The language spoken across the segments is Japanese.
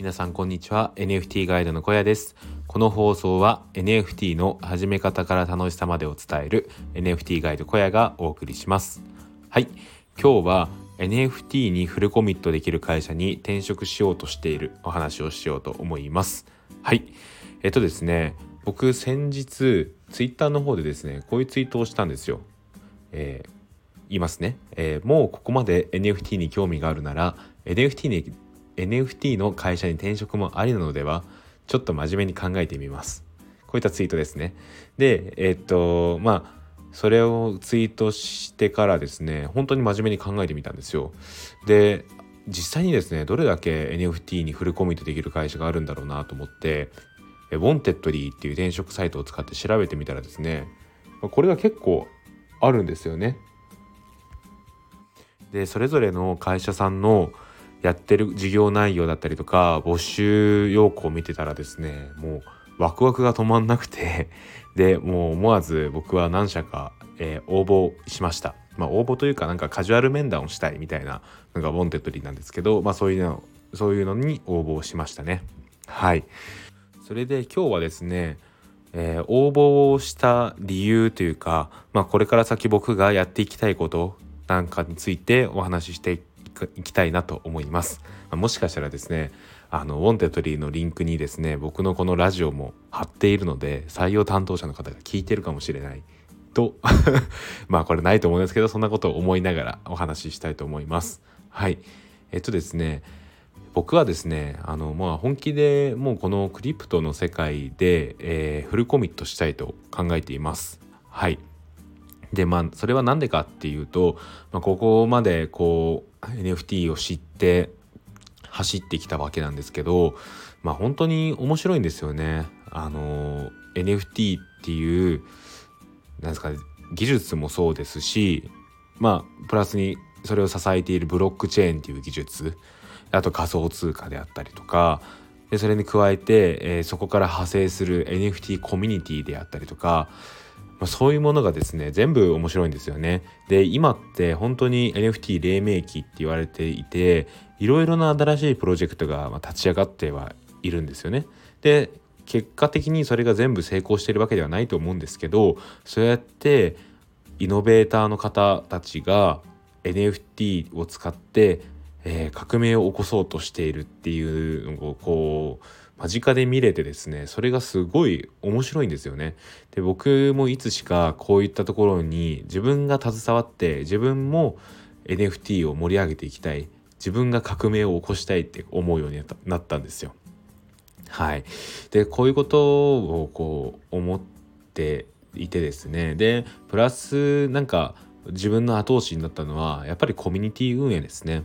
皆さんこんにちは。NFT ガイドの小屋です。この放送は NFT の始め方から楽しさまでを伝える NFT ガイド小屋がお送りします。はい。今日は NFT にフルコミットできる会社に転職しようとしているお話をしようと思います。はい。えっとですね僕先日 Twitter の方でですねこういうツイートをしたんですよ。えー言いますね、えー、もうここまで NFT に興味があるなら NFT に NFT の会社に転職もありなのではちょっと真面目に考えてみます。こういったツイートですね。でえ、っとまあそれをツイートしてからですね本当に真面目に考えてみたんですよ。で実際にですねどれだけ NFT にフルコミットできる会社があるんだろうなと思って Wantedly っていう転職サイトを使って調べてみたらですねこれが結構あるんですよね。でそれぞれの会社さんのやってる事業内容だったりとか募集要項を見てたらですねもうワクワクが止まんなくて でもう思わず僕は何社か、えー、応募しました。まあ、応募というかなんかカジュアル面談をしたいみたいなのが Wantedly なんですけど、まあ、そういうのそういうのに応募しましたね。はいそれで今日はですねえー、応募をした理由というか、まあ、これから先僕がやっていきたいことなんかについてお話ししていきたいなと思います。もしかしたらですねあのウォンテッドリーのリンクにですね僕のこのラジオも貼っているので採用担当者の方が聞いてるかもしれないと まあこれないと思うんですけどそんなことを思いながらお話ししたいと思います。はいえっとですね僕はですねあのまあ本気でもうこのクリプトの世界で、えー、フルコミットしたいと考えています。はいでまあそれは何でかっていうと、まあ、ここまでこう NFT を知って走ってきたわけなんですけどまあ本当に面白いんですよね。あの NFT っていうなんですかね技術もそうですしまあプラスにそれを支えているブロックチェーンっていう技術あと仮想通貨であったりとかでそれに加えて、えー、そこから派生する NFT コミュニティであったりとかまあ、そういうものがですね全部面白いんですよね。で今って本当に NFT 黎明期って言われていていろいろな新しいプロジェクトが立ち上がってはいるんですよね。で結果的にそれが全部成功してるわけではないと思うんですけどそうやってイノベーターの方たちが NFT を使って、えー、革命を起こそうとしているっていうのをこう間近で見れてですねそれがすごい面白いんですよね。で僕もいつしかこういったところに自分が携わって自分も NFT を盛り上げていきたい自分が革命を起こしたいって思うようになったんですよ。はい、でこういうことをこう思っていてですねでプラスなんか自分の後押しになったのはやっぱりコミュニティ運営ですね。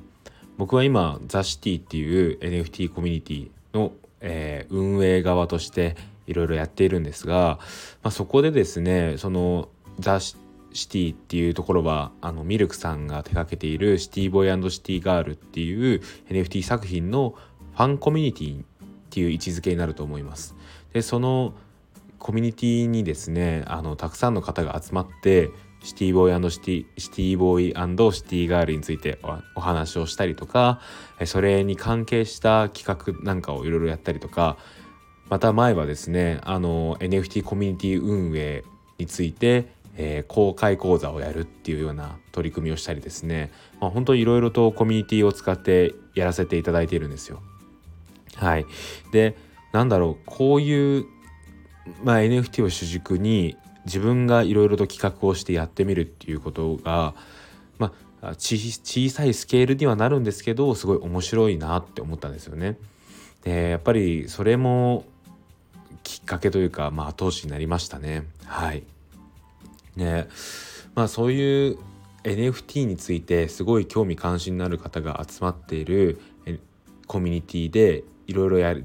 僕は今ザ・シティっていう NFT コミュニティのえー、運営側としていろいろやっているんですが、まあ、そこでですねそのザ・シティっていうところはあのミルクさんが手掛けているシティボーイシティガールっていう NFT 作品のファンコミュニティっていう位置づけになると思います。でそのコミュニティにですねあのたくさんの方が集まってシティボーイシティシティボーイシティガールについてお話をしたりとかそれに関係した企画なんかをいろいろやったりとかまた前はですねあの NFT コミュニティ運営について、えー、公開講座をやるっていうような取り組みをしたりですね、まあ、本当にいろいろとコミュニティを使ってやらせていただいているんですよ。はい、でなんだろうこういう、まあ、NFT を主軸に自分がいろいろと企画をしてやってみるっていうことが、まあ、小さいスケールにはなるんですけどすごい面白いなって思ったんですよね。でやっぱりそれもきっかけというか、まあ、後押しになりましたね。はい。ねまあそういう NFT についてすごい興味関心のある方が集まっているコミュニティでいろいろや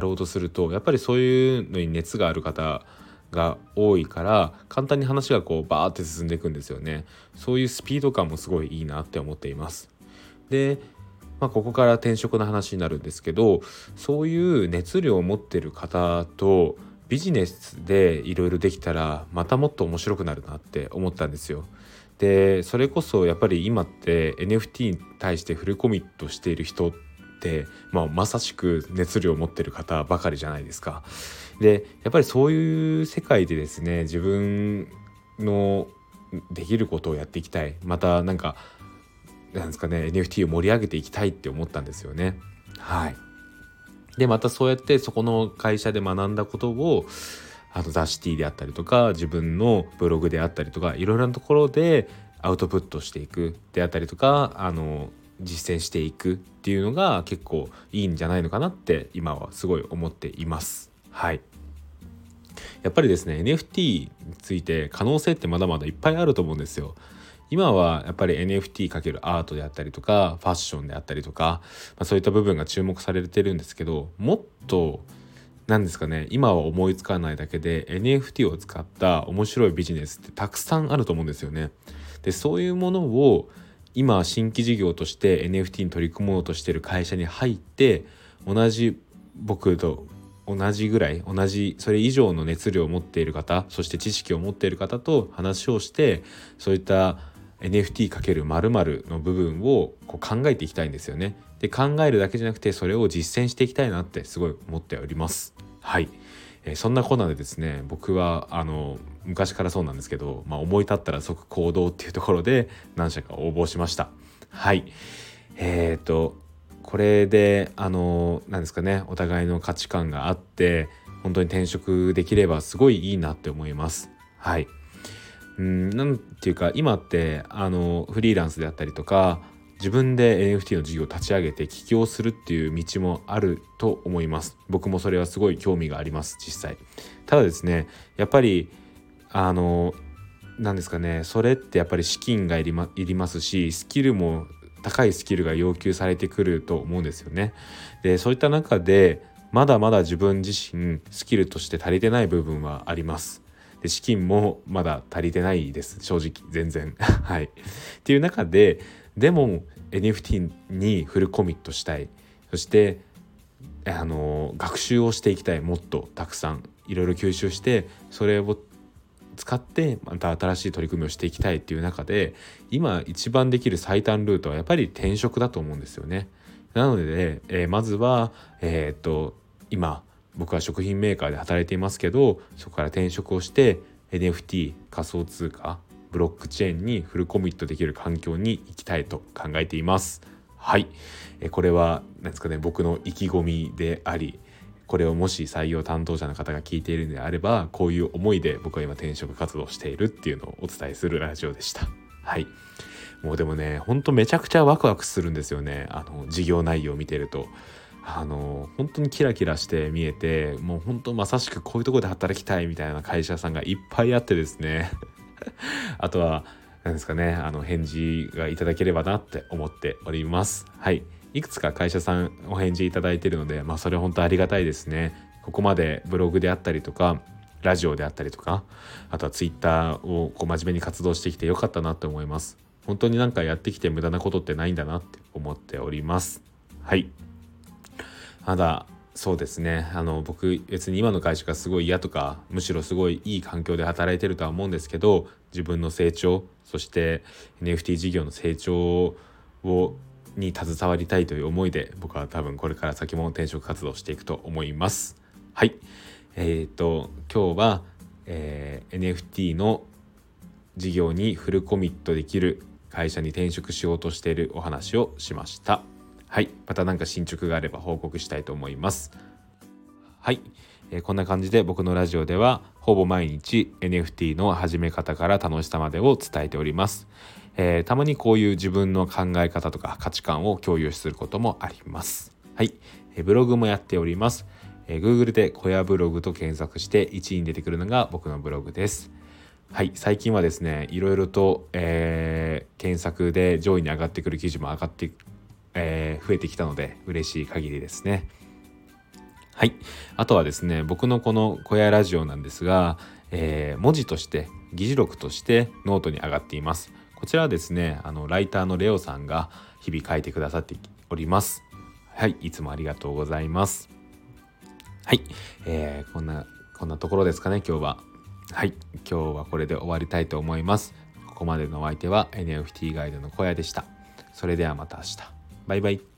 ろうとするとやっぱりそういうのに熱がある方が多いから簡単に話がこうバーって進んでいくんですよね。そういうスピード感もすごいいいなって思っています。で、まあ、ここから転職の話になるんですけどそういう熱量を持ってる方とビジネスでいろいろできたらまたもっと面白くなるなって思ったんですよ。でそれこそやっぱり今って NFT に対してフルコミットしている人って、まあ、まさしく熱量を持ってる方ばかりじゃないですか。でやっぱりそういう世界でですね自分のできることをやっていきたいまたなんかなんですかね NFT を盛り上げていきたいって思ったんですよね。はいでまたそうやってそこの会社で学んだことをあのザ・シティであったりとか自分のブログであったりとかいろいろなところでアウトプットしていくであったりとかあの実践していくっていうのが結構いいんじゃないのかなって今はすごい思っています。はいやっぱりですね NFT について可能性ってまだまだいっぱいあると思うんですよ。今はやっぱり NFT× アートであったりとかファッションであったりとか、まあ、そういった部分が注目されてるんですけどもっと何ですかね今は思いつかないだけで NFT を使った面白いビジネスってたくさんあると思うんですよね。でそういうものを今新規事業として NFT に取り組もうとしてる会社に入って同じ僕と同じぐらい同じそれ以上の熱量を持っている方そして知識を持っている方と話をしてそういった NFT×○○ の部分をこう考えていきたいんですよね。で考えるだけじゃなくてそれを実践していきたいなってすごい思っております。はい、えー、そんなコーナーでですね僕はあの昔からそうなんですけど、まあ、思い立ったら即行動っていうところで何社か応募しました。はいえーとこれであの何ですかねお互いの価値観があって本当に転職できればすごいいいなって思います。はいうんなんていうか今ってあのフリーランスであったりとか自分で NFT の事業を立ち上げて起業するっていう道もあると思います。僕もそれはすごい興味があります実際。ただですねやっぱりあの何ですかねそれってやっぱり資金がいり,、ま、いりますしスキルも高いスキルが要求されてくると思うんですよね。でそういった中でまだまだ自分自身スキルとして足りてない部分はあります。で資金もまだ足りてないです。正直全然。はい。っていう中ででも NFT にフルコミットしたい。そしてあの学習をしていきたい。もっとたくさん。いろいろ吸収してそれを使ってまた新しい取り組みをしていきたいっていう中で今一番できる最短ルートはやっぱり転職だと思うんですよね。なので、えー、まずは、えー、っと今僕は食品メーカーで働いていますけどそこから転職をして NFT 仮想通貨ブロックチェーンにフルコミットできる環境に行きたいと考えています。はい。えこれは何ですかね僕の意気込みでありこれをもし採用担当者の方が聞いているのであればこういう思いで僕は今転職活動しているっていうのをお伝えするラジオでした。はい。もうでもねほんとめちゃくちゃワクワクするんですよね。あの事業内容を見てると。あの本当にキラキラして見えてもう本当まさしくこういうとこで働きたいみたいな会社さんがいっぱいあってですね。あとは何ですかねあの返事がいただければなって思っております。はい。いくつか会社さんお返事いただいてるのでまあそれ本当ありがたいですね。ここまでブログであったりとかラジオであったりとかあとはツイッターをこう真面目に活動してきてよかったなって思います。本当になんかやってきて無駄なことってないんだなって思っております。はい。まだそうですね。あの僕別に今の会社がすごい嫌とかむしろすごいいい環境で働いてるとは思うんですけど自分の成長そして NFT 事業の成長をに携わりたいという思いで僕は多分これから先も転職活動していくと思います。はい。えーと、と今日は、えー、NFT の事業にフルコミットできる会社に転職しようとしているお話をしました。はい。また何か進捗があれば報告したいと思います。はい。えー、こんな感じで僕のラジオではほぼ毎日 NFT の始め方から楽しさまでを伝えております。えー、たまにこういう自分の考え方とか価値観を共有することもあります。はい。えー、ブログもやっております。えー、Google で小屋ブログと検索して1位に出てくるのが僕のブログです。はい、最近はですね、いろいろと、えー、検索で上位に上がってくる記事も上がってえー、増えてきたので嬉しい限りですね。はい。あとはですね、僕のこの小屋ラジオなんですが、えー、文字として、議事録としてノートに上がっています。こちらはですね、あの、ライターのレオさんが日々書いてくださっております。はい。いつもありがとうございます。はい。えー、こんな、こんなところですかね、今日は。はい。今日はこれで終わりたいと思います。ここまでのお相手は NFT ガイドの小屋でした。それではまた明日。バイバイ。